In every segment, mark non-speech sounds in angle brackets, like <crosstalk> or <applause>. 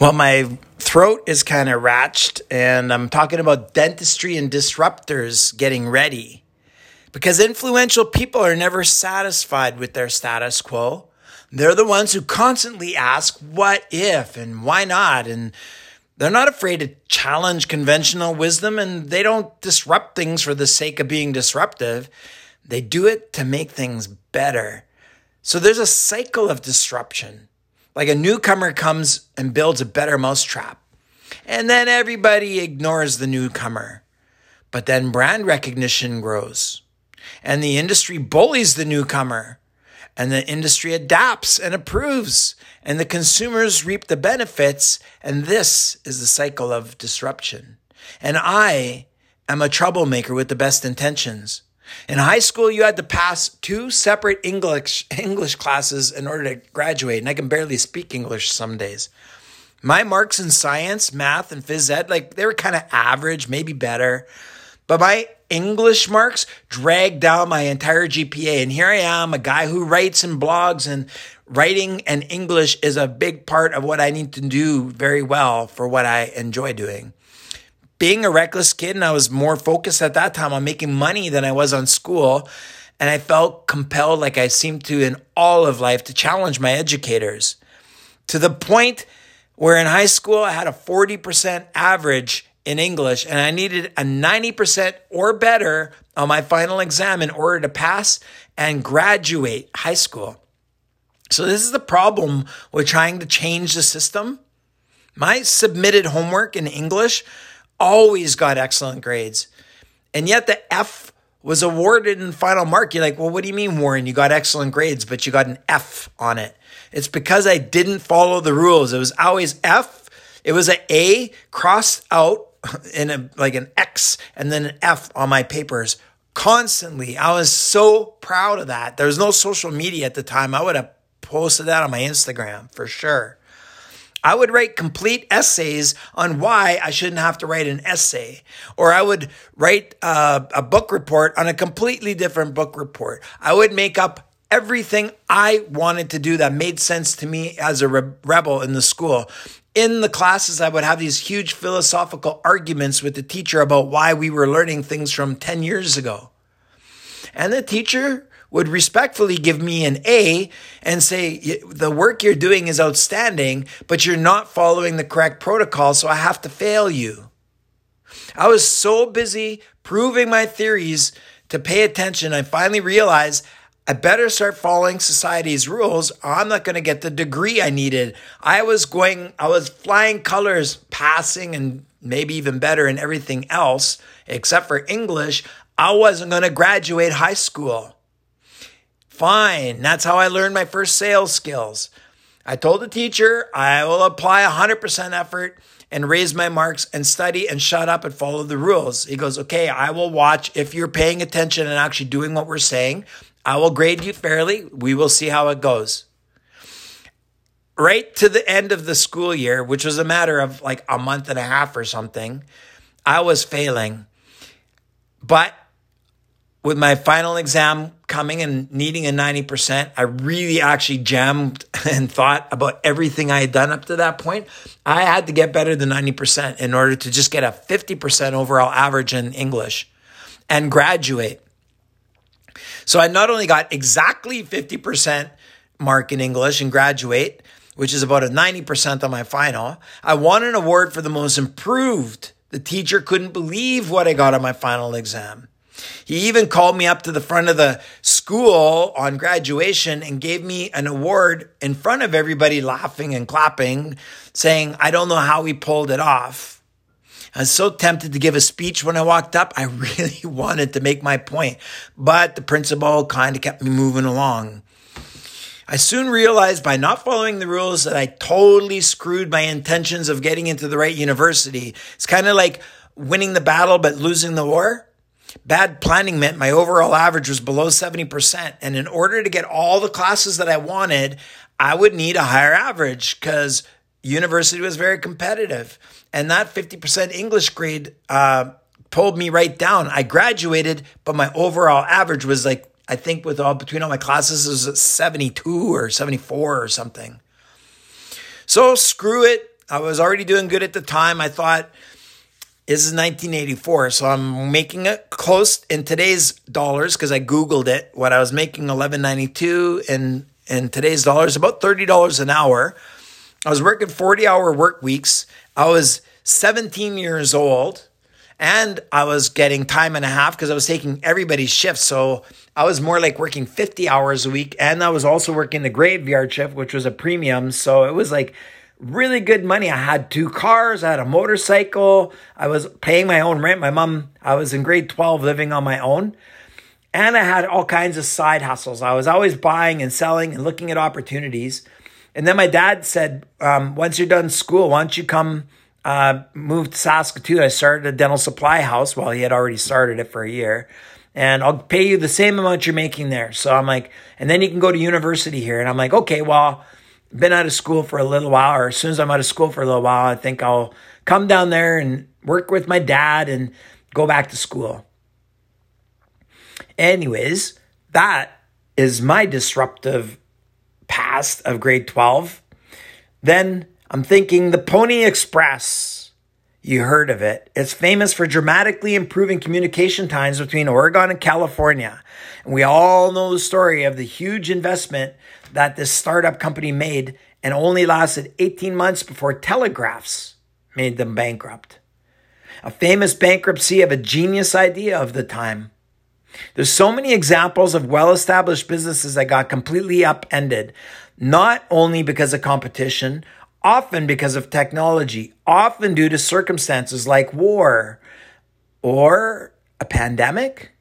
Well, my throat is kind of ratched, and I'm talking about dentistry and disruptors getting ready. Because influential people are never satisfied with their status quo. They're the ones who constantly ask, what if and why not? And they're not afraid to challenge conventional wisdom and they don't disrupt things for the sake of being disruptive. They do it to make things better. So there's a cycle of disruption. Like a newcomer comes and builds a better mousetrap. And then everybody ignores the newcomer. But then brand recognition grows. And the industry bullies the newcomer. And the industry adapts and approves. And the consumers reap the benefits. And this is the cycle of disruption. And I am a troublemaker with the best intentions. In high school, you had to pass two separate English English classes in order to graduate, and I can barely speak English some days. My marks in science, math, and phys ed, like they were kind of average, maybe better. But my English marks dragged down my entire GPA. And here I am, a guy who writes and blogs, and writing and English is a big part of what I need to do very well for what I enjoy doing being a reckless kid and I was more focused at that time on making money than I was on school. And I felt compelled, like I seemed to in all of life, to challenge my educators to the point where in high school I had a 40% average in English and I needed a 90% or better on my final exam in order to pass and graduate high school. So, this is the problem with trying to change the system. My submitted homework in English always got excellent grades. And yet the F was awarded in final mark. You're like, well, what do you mean, Warren? You got excellent grades, but you got an F on it. It's because I didn't follow the rules. It was always F. It was an A crossed out <laughs> in a like an X and then an F on my papers constantly. I was so proud of that. There was no social media at the time. I would have posted that on my Instagram for sure. I would write complete essays on why I shouldn't have to write an essay. Or I would write a, a, book report on a completely different book report. I would make up everything I wanted to do that made sense to me as a re- rebel in the school. In the classes, I would have these huge philosophical arguments with the teacher about why we were learning things from 10 years ago. And the teacher would respectfully give me an A and say, the work you're doing is outstanding, but you're not following the correct protocol, so I have to fail you. I was so busy proving my theories to pay attention. I finally realized I better start following society's rules I'm not going to get the degree I needed. I was going, I was flying colors, passing and maybe even better in everything else except for English. I wasn't going to graduate high school. Fine. That's how I learned my first sales skills. I told the teacher I will apply 100% effort and raise my marks and study and shut up and follow the rules. He goes, Okay, I will watch if you're paying attention and actually doing what we're saying. I will grade you fairly. We will see how it goes. Right to the end of the school year, which was a matter of like a month and a half or something, I was failing. But with my final exam coming and needing a 90%, I really actually jammed <laughs> and thought about everything I had done up to that point. I had to get better than 90% in order to just get a 50% overall average in English and graduate. So I not only got exactly 50% mark in English and graduate, which is about a 90% on my final, I won an award for the most improved. The teacher couldn't believe what I got on my final exam. He even called me up to the front of the school on graduation and gave me an award in front of everybody laughing and clapping, saying, I don't know how he pulled it off. I was so tempted to give a speech when I walked up. I <laughs> really wanted to make my point, but the principal kind of kept me moving along. I soon realized by not following the rules that I totally screwed my intentions of getting into the right university. It's kind of like winning the battle but losing the war. Bad planning meant my overall average was below 70%. And in order to get all the classes that I wanted, I would need a higher average because university was very competitive. And that 50% English grade uh, pulled me right down. I graduated, but my overall average was like, I think with all between all my classes, it was 72 or 74 or something. So screw it. I was already doing good at the time. I thought this is 1984, so I'm making it close in today's dollars because I googled it. What I was making 11.92 in in today's dollars, about thirty dollars an hour. I was working 40 hour work weeks. I was 17 years old and I was getting time and a half because I was taking everybody's shifts. So I was more like working 50 hours a week. And I was also working the graveyard shift, which was a premium. So it was like really good money. I had two cars, I had a motorcycle, I was paying my own rent. My mom, I was in grade 12 living on my own. And I had all kinds of side hustles. I was always buying and selling and looking at opportunities. And then my dad said, um, once you're done school, why don't you come uh, moved to Saskatoon. I started a dental supply house. Well, he had already started it for a year. And I'll pay you the same amount you're making there. So I'm like, and then you can go to university here. And I'm like, okay, well, been out of school for a little while, or as soon as I'm out of school for a little while, I think I'll come down there and work with my dad and go back to school. Anyways, that is my disruptive past of grade 12. Then I'm thinking the Pony Express. You heard of it. It's famous for dramatically improving communication times between Oregon and California. And we all know the story of the huge investment that this startup company made and only lasted 18 months before telegraphs made them bankrupt. A famous bankruptcy of a genius idea of the time. There's so many examples of well established businesses that got completely upended, not only because of competition often because of technology, often due to circumstances like war or a pandemic.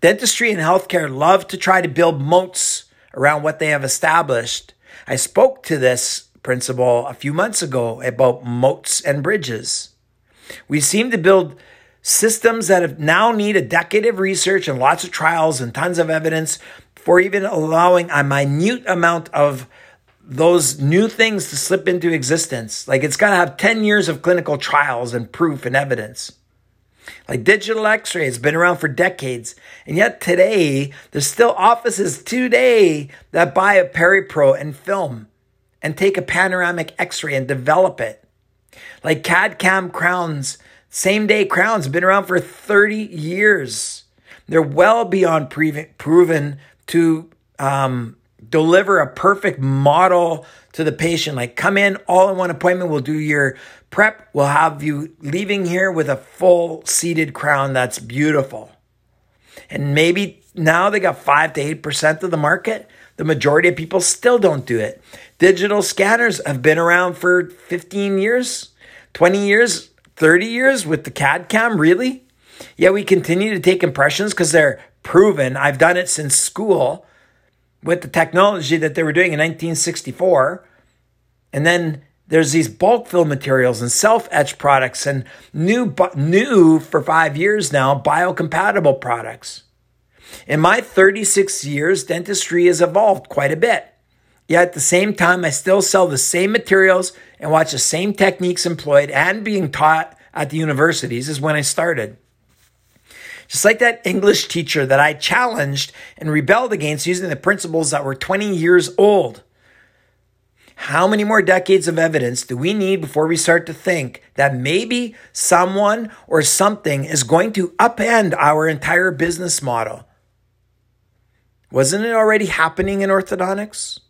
Dentistry and healthcare love to try to build moats around what they have established. I spoke to this principle a few months ago about moats and bridges. We seem to build systems that now need a decade of research and lots of trials and tons of evidence for even allowing a minute amount of those new things to slip into existence. Like it's got to have 10 years of clinical trials and proof and evidence. Like digital x ray has been around for decades. And yet today, there's still offices today that buy a PeriPro and film and take a panoramic x ray and develop it. Like CAD CAM crowns, same day crowns been around for 30 years. They're well beyond proven to um, deliver a perfect model to the patient. Like, come in all in one appointment. We'll do your prep. We'll have you leaving here with a full seated crown that's beautiful. And maybe now they got 5 to 8% of the market. The majority of people still don't do it. Digital scanners have been around for 15 years, 20 years, 30 years with the CAD cam, really? Yeah, we continue to take impressions because they're proven. I've done it since school with the technology that they were doing in 1964. And then there's these bulk fill materials and self etch products and new, new for five years now, biocompatible products. In my 36 years, dentistry has evolved quite a bit. Yet at the same time, I still sell the same materials and watch the same techniques employed and being taught at the universities as when I started. Just like that English teacher that I challenged and rebelled against using the principles that were 20 years old. How many more decades of evidence do we need before we start to think that maybe someone or something is going to upend our entire business model? Wasn't it already happening in orthodontics?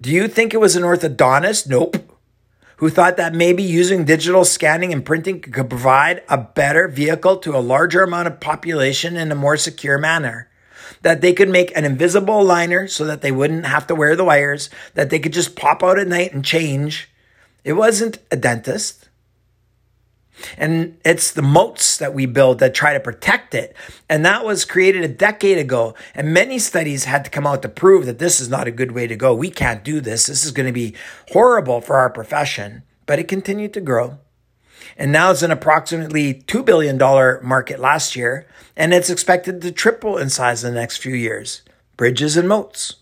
Do you think it was an orthodontist? Nope who thought that maybe using digital scanning and printing could provide a better vehicle to a larger amount of population in a more secure manner. That they could make an invisible liner so that they wouldn't have to wear the wires, that they could just pop out at night and change. It wasn't a dentist. And it's the moats that we build that try to protect it. And that was created a decade ago. And many studies had to come out to prove that this is not a good way to go. We can't do this. This is going to be horrible for our profession. But it continued to grow. And now it's an approximately $2 billion market last year. And it's expected to triple in size in the next few years. Bridges and moats.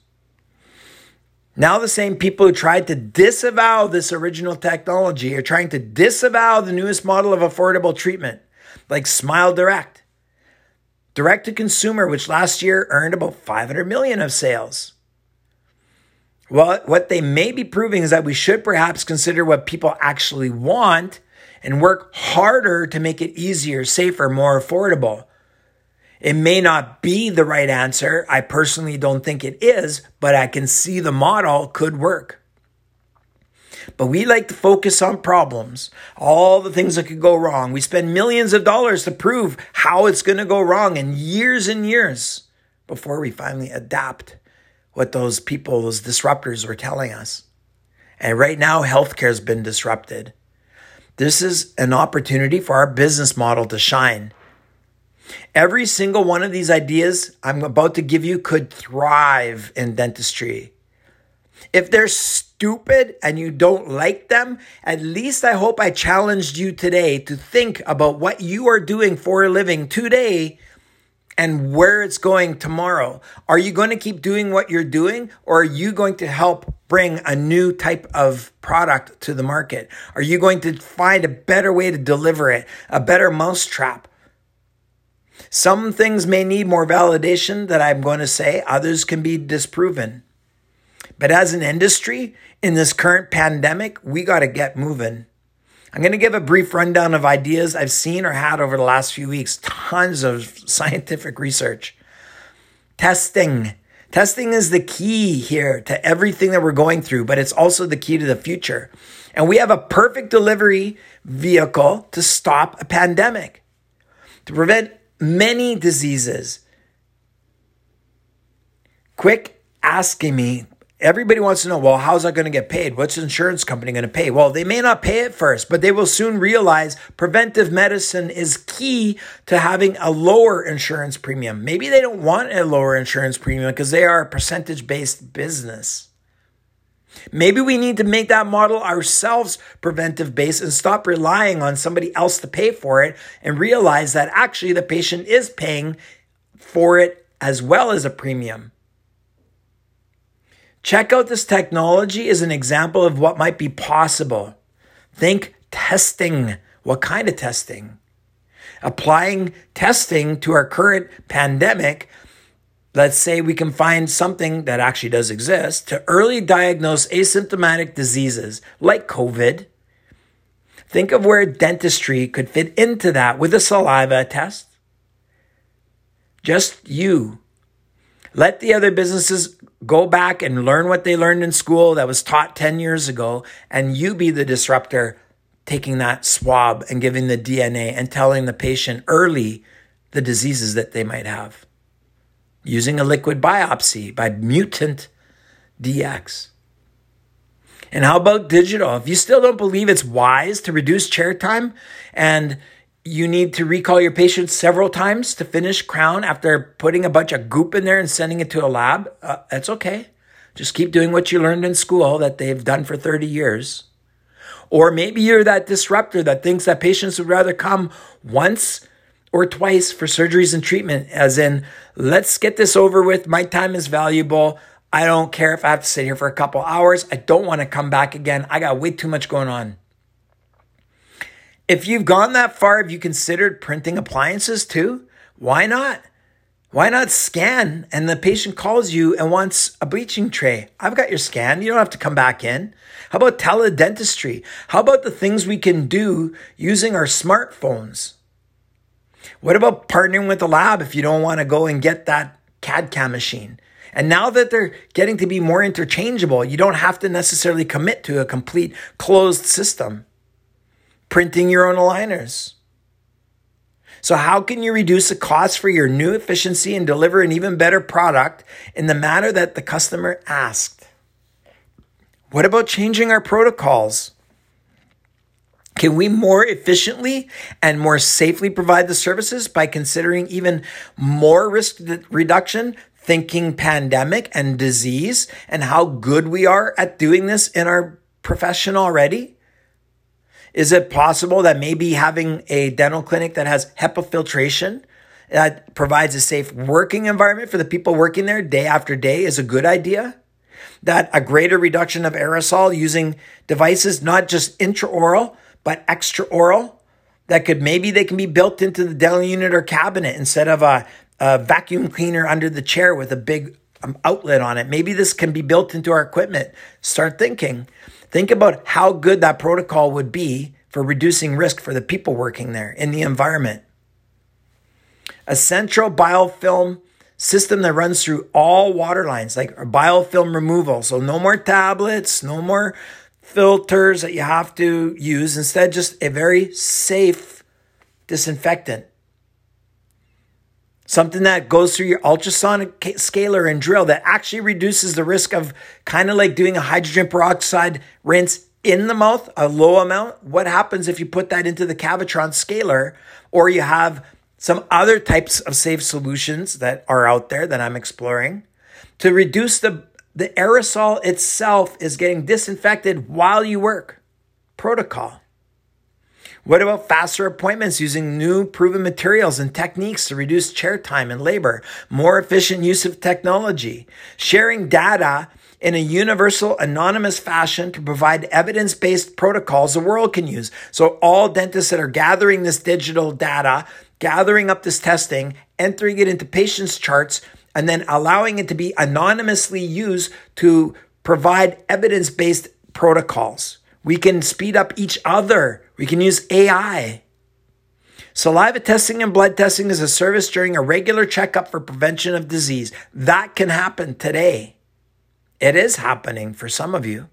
Now, the same people who tried to disavow this original technology are trying to disavow the newest model of affordable treatment, like Smile Direct. Direct to consumer, which last year earned about 500 million of sales. Well, what they may be proving is that we should perhaps consider what people actually want and work harder to make it easier, safer, more affordable. It may not be the right answer. I personally don't think it is, but I can see the model could work. But we like to focus on problems, all the things that could go wrong. We spend millions of dollars to prove how it's going to go wrong and years and years before we finally adapt what those people, those disruptors were telling us. And right now, healthcare has been disrupted. This is an opportunity for our business model to shine. Every single one of these ideas I'm about to give you could thrive in dentistry. If they're stupid and you don't like them, at least I hope I challenged you today to think about what you are doing for a living today and where it's going tomorrow. Are you going to keep doing what you're doing or are you going to help bring a new type of product to the market? Are you going to find a better way to deliver it, a better mousetrap? Some things may need more validation that I'm going to say, others can be disproven. But as an industry in this current pandemic, we got to get moving. I'm going to give a brief rundown of ideas I've seen or had over the last few weeks. Tons of scientific research. Testing. Testing is the key here to everything that we're going through, but it's also the key to the future. And we have a perfect delivery vehicle to stop a pandemic, to prevent many diseases. Quick asking me, everybody wants to know, well, how's that going to get paid? What's the insurance company going to pay? Well, they may not pay it first, but they will soon realize preventive medicine is key to having a lower insurance premium. Maybe they don't want a lower insurance premium because they are a percentage based business. Maybe we need to make that model ourselves preventive based and stop relying on somebody else to pay for it and realize that actually the patient is paying for it as well as a premium. Check out this technology as an example of what might be possible. Think testing. What kind of testing? Applying testing to our current pandemic let's say we can find something that actually does exist to early diagnose asymptomatic diseases like COVID. Think of where dentistry could fit into that with a saliva test. Just you. Let the other businesses go back and learn what they learned in school that was taught 10 years ago, and you be the disruptor taking that swab and giving the DNA and telling the patient early the diseases that they might have using a liquid biopsy by Mutant DX. And how about digital? If you still don't believe it's wise to reduce chair time and you need to recall your patient several times to finish crown after putting a bunch of goop in there and sending it to a lab, uh, that's okay. Just keep doing what you learned in school that they've done for 30 years. Or maybe you're that disruptor that thinks that patients would rather come once or twice for surgeries and treatment, as in, let's get this over with. My time is valuable. I don't care if I have to sit here for a couple hours. I don't want to come back again. I got way too much going on. If you've gone that far, have you considered printing appliances too? Why not? Why not scan and the patient calls you and wants a bleaching tray? I've got your scan. You don't have to come back in. How about teledentistry? How about the things we can do using our smartphones? What about partnering with the lab if you don't want to go and get that CAD CAM machine? And now that they're getting to be more interchangeable, you don't have to necessarily commit to a complete closed system. Printing your own aligners. So, how can you reduce the cost for your new efficiency and deliver an even better product in the manner that the customer asked? What about changing our protocols? Can we more efficiently and more safely provide the services by considering even more risk reduction, thinking pandemic and disease, and how good we are at doing this in our profession already? Is it possible that maybe having a dental clinic that has HEPA filtration that provides a safe working environment for the people working there day after day is a good idea? That a greater reduction of aerosol using devices, not just intraoral, but extra oral that could maybe they can be built into the dental unit or cabinet instead of a, a vacuum cleaner under the chair with a big um, outlet on it. Maybe this can be built into our equipment. Start thinking. Think about how good that protocol would be for reducing risk for the people working there in the environment. A central biofilm system that runs through all water lines, like biofilm removal. So no more tablets, no more filters that you have to use. Instead, just a very safe disinfectant. Something that goes through your ultrasonic scaler and drill that actually reduces the risk of kind of like doing a hydrogen peroxide rinse in the mouth, a low amount. What happens if you put that into the Cavitron scaler or you have some other types of safe solutions that are out there that I'm exploring to reduce the the aerosol itself is getting disinfected while you work. Protocol. What about faster appointments using new proven materials and techniques to reduce chair time and labor? More efficient use of technology. Sharing data in a universal, anonymous fashion to provide evidence based protocols the world can use. So, all dentists that are gathering this digital data, gathering up this testing, entering it into patients' charts, and then allowing it to be anonymously used to provide evidence based protocols. We can speed up each other. We can use AI. Saliva testing and blood testing is a service during a regular checkup for prevention of disease. That can happen today. It is happening for some of you.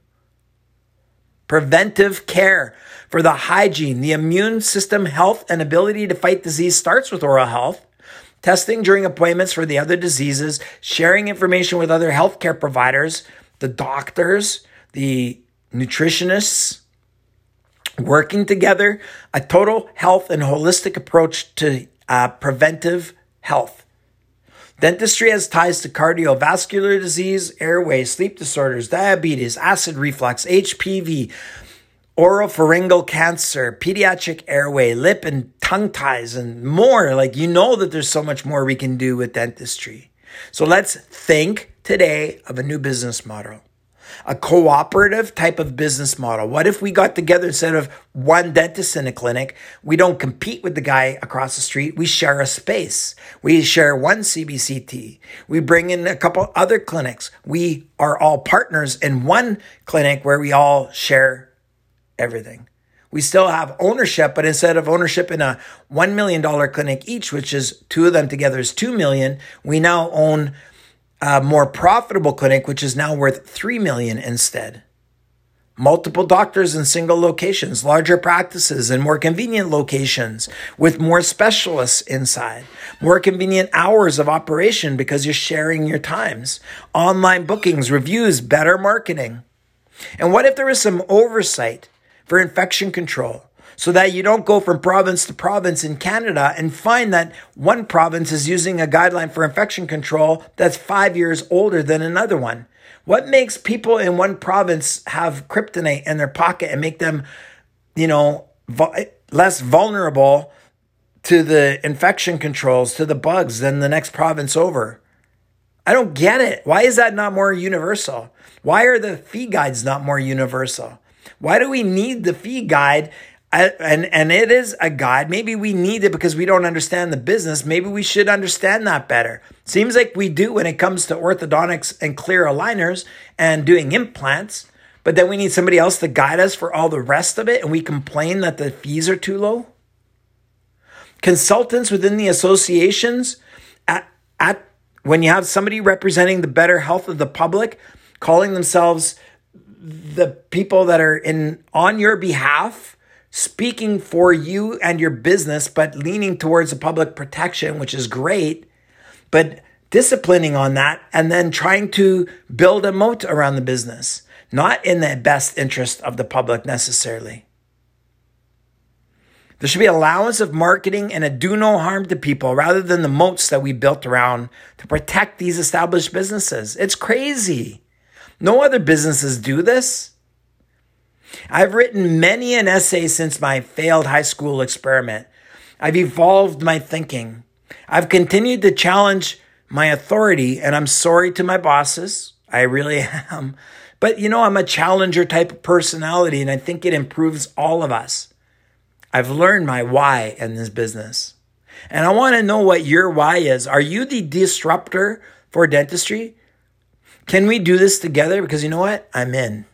Preventive care for the hygiene, the immune system health, and ability to fight disease starts with oral health testing during appointments for the other diseases, sharing information with other healthcare providers, the doctors, the nutritionists, working together, a total health and holistic approach to uh, preventive health. Dentistry has ties to cardiovascular disease, airway, sleep disorders, diabetes, acid reflux, HPV, oropharyngeal cancer, pediatric airway, lip and tongue ties, and more. Like, you know that there's so much more we can do with dentistry. So let's think today of a new business model. A cooperative type of business model. What if we got together instead of one dentist in a clinic? We don't compete with the guy across the street. We share a space. We share one CBCT. We bring in a couple other clinics. We are all partners in one clinic where we all share everything. We still have ownership, but instead of ownership in a $1 million clinic each, which is two of them together is 2 million, we now own a more profitable clinic, which is now worth 3 million instead. Multiple doctors in single locations, larger practices and more convenient locations with more specialists inside, more convenient hours of operation because you're sharing your times, online bookings, reviews, better marketing. And what if there was some oversight for infection control so that you don't go from province to province in Canada and find that one province is using a guideline for infection control that's five years older than another one. What makes people in one province have kryptonite in their pocket and make them, you know, less vulnerable to the infection controls, to the bugs than the next province over? I don't get it. Why is that not more universal? Why are the fee guides not more universal? Why do we need the fee guide? And, and it is a guide. Maybe we need it because we don't understand the business. Maybe we should understand that better. Seems like we do when it comes to orthodontics and clear aligners and doing implants. But then we need somebody else to guide us for all the rest of it. And we complain that the fees are too low. Consultants within the associations at, at when you have somebody representing the better health of the public, calling themselves the people that are in on your behalf speaking for you and your business but leaning towards the public protection which is great but disciplining on that and then trying to build a moat around the business not in the best interest of the public necessarily there should be allowance of marketing and a do no harm to people rather than the moats that we built around to protect these established businesses. It's crazy. No other businesses do this. I've written many an essay since my failed high school experiment. I've evolved my thinking. I've continued to challenge my authority, and I'm sorry to my bosses. I really <laughs> am. But you know, I'm a challenger type of personality, and I think it improves all of us. I've learned my why in this business. And I want to know what your why is. Are you the disruptor for dentistry? Can we do this together? Because you know what? I'm in.